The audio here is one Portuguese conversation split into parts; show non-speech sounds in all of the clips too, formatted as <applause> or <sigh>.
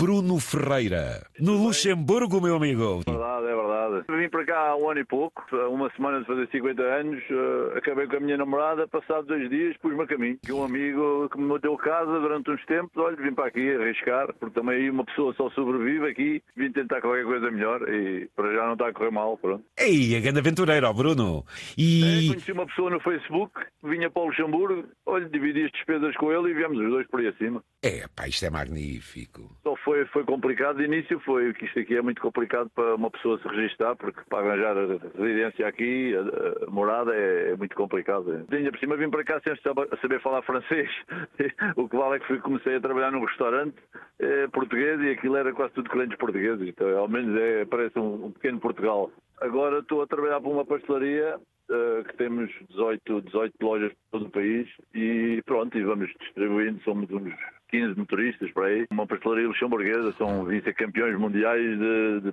Bruno Ferreira. No Luxemburgo, meu amigo. É verdade, é verdade. Vim para cá há um ano e pouco, uma semana de fazer 50 anos, uh, acabei com a minha namorada, passado dois dias pus-me a caminho. Que um amigo que me deu casa durante uns tempos, olha, vim para aqui arriscar, porque também aí uma pessoa só sobrevive aqui, vim tentar qualquer coisa melhor e para já não está a correr mal, pronto. Ei, a grande aventureira, ó Bruno. E... É, conheci uma pessoa no Facebook, vinha para o Luxemburgo, olha, dividi as despesas com ele e viemos os dois por aí acima. É, pá, isto é magnífico. Só foi, foi complicado de início, foi que isto aqui é muito complicado para uma pessoa se registrar, porque para arranjar residência aqui, a, morada, é, é, muito complicado. Ainda por cima vim para cá sem saber falar francês. <laughs> o que vale é que fui, comecei a trabalhar num restaurante é, português e aquilo era quase tudo clientes portugueses. Então, ao menos é, parece um, um pequeno Portugal. Agora estou a trabalhar para uma pastelaria uh, que temos 18, 18 lojas por todo o país e pronto, e vamos distribuindo, somos uns 15 motoristas para aí. Uma pastelaria luxemburguesa, são vice-campeões mundiais de, de, de,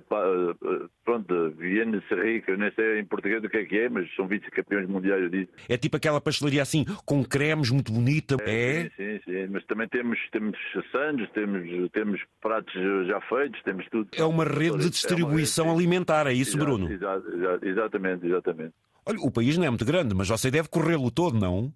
pronto, de Vienne Serrique, eu nem sei em português o que é que é, mas são vice-campeões mundiais disso. É tipo aquela pastelaria assim, com cremes, muito bonita, é? é? Sim, sim, sim, mas também temos, temos sandes, temos, temos pratos já feitos, temos tudo. É uma rede de distribuição é uma, alimentar, é isso, exato, Bruno? Exato, exatamente, exatamente. Olha, o país não é muito grande, mas você deve corrê-lo todo, não?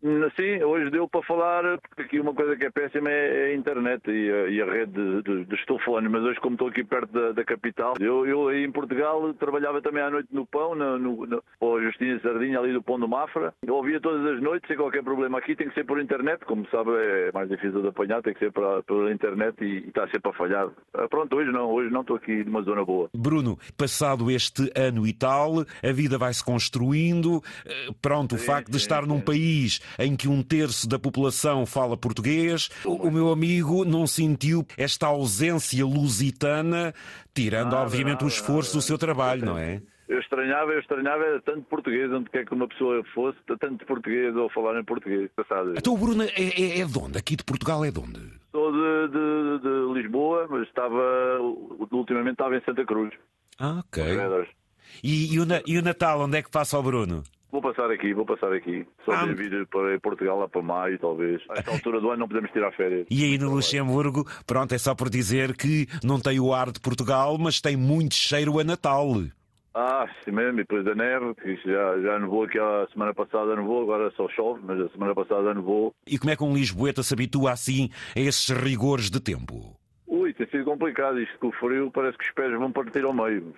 Sim, hoje deu para falar, porque aqui uma coisa que é péssima é a internet e a, e a rede de, de, dos telefones, mas hoje como estou aqui perto da, da capital, eu, eu aí em Portugal trabalhava também à noite no Pão, no, no, no, a Justina Sardinha ali do Pão do Mafra, eu ouvia todas as noites sem qualquer problema. Aqui tem que ser por internet, como sabe é mais difícil de apanhar, tem que ser pela, pela internet e, e está sempre a falhar. Ah, pronto, hoje não, hoje não estou aqui numa zona boa. Bruno, passado este ano e tal, a vida vai se construindo, eh, pronto, sim, o facto sim, de estar sim. num país em que um terço da população fala português. O, meu amigo não sentiu esta ausência lusitana, tirando, obviamente, o esforço do seu trabalho, não é? Eu estranhava, eu estranhava tanto português, onde quer que uma pessoa fosse, tanto português ou falar em português. Passado. Então o Bruno é, é, é de onde? Aqui de Portugal é de onde? Sou de, de, de Lisboa, mas estava, ultimamente estava em Santa Cruz. Ah, ok. E, e, o, e o Natal, onde é que passa o Bruno? Vou passar aqui, vou passar aqui. Só ah, vir para Portugal lá para maio, talvez. A esta altura do ano não podemos tirar férias. E aí no Luxemburgo, pronto, é só por dizer que não tem o ar de Portugal, mas tem muito cheiro a Natal. Ah, sim mesmo, e depois da neve, que já, já nevou aqui a semana passada, nevou, agora só chove, mas a semana passada nevou. E como é que um Lisboeta se habitua assim a esses rigores de tempo? Ui, tem sido complicado isto com o frio, parece que os pés vão partir ao meio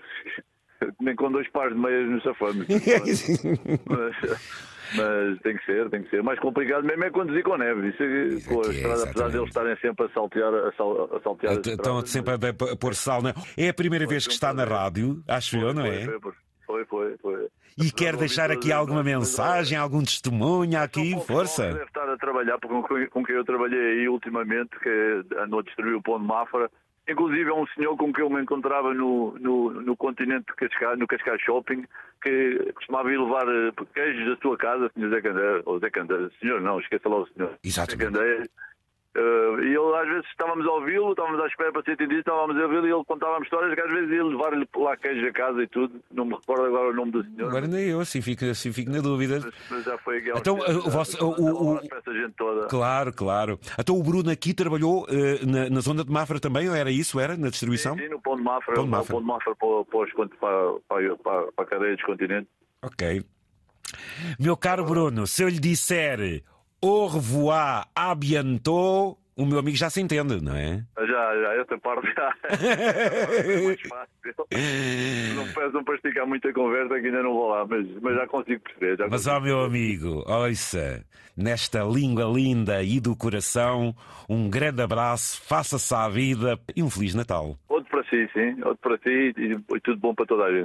nem com dois pares de meias nos safamos. mas, <laughs> mas tem que ser, tem que ser. Mais complicado mesmo é conduzir com neve. Isso, é, pô, a é, estrada, apesar de eles estarem sempre a saltear, a, sal, a saltear Estão estrada, sempre a, a pôr sal, não é? É a primeira vez que está na rádio, acho eu, não é? Foi, foi, foi. E quer deixar aqui alguma mensagem, algum testemunho aqui? Força! Deve estar a trabalhar com, com quem eu trabalhei aí ultimamente, que andou a distribuir o pão de Mafra Inclusive é um senhor com quem eu me encontrava no, no, no continente de Cascais, no Cascais Shopping, que costumava ir levar eh, queijos da sua casa, senhor Zé Candeia, ou Zé Candeia, senhor não, esqueça lá o senhor. Exatamente. Zé Candeia, Uh, e ele, às vezes, estávamos a ouvi-lo, estávamos à espera para ser atendido, estávamos a ouvi-lo e ele contava-me histórias que às vezes ia levar-lhe lá queijo a casa e tudo. Não me recordo agora o nome do senhor. Agora nem eu, assim fico, assim fico na dúvida. Mas, mas já foi aquela. Então, uh, o vosso, o, o, essa gente toda. Claro, claro. Então o Bruno aqui trabalhou uh, na, na, zona de Mafra também, ou era isso? Era na distribuição? Sim, sim no Pão de Mafra, Pão de Mafra, Pão de Mafra para, para, para, para, para a cadeia dos continentes. Ok. Meu caro Bruno, se eu lhe disser au revoir, à bientôt o meu amigo já se entende, não é? Já, já, essa parte já. é mais fácil. Não peçam para esticar muita conversa que ainda não vou lá, mas, mas já consigo perceber. Já mas, ó, meu amigo, ouça, nesta língua linda e do coração, um grande abraço, faça-se à vida e um Feliz Natal. Outro para si, sim, outro para si e tudo bom para toda a gente.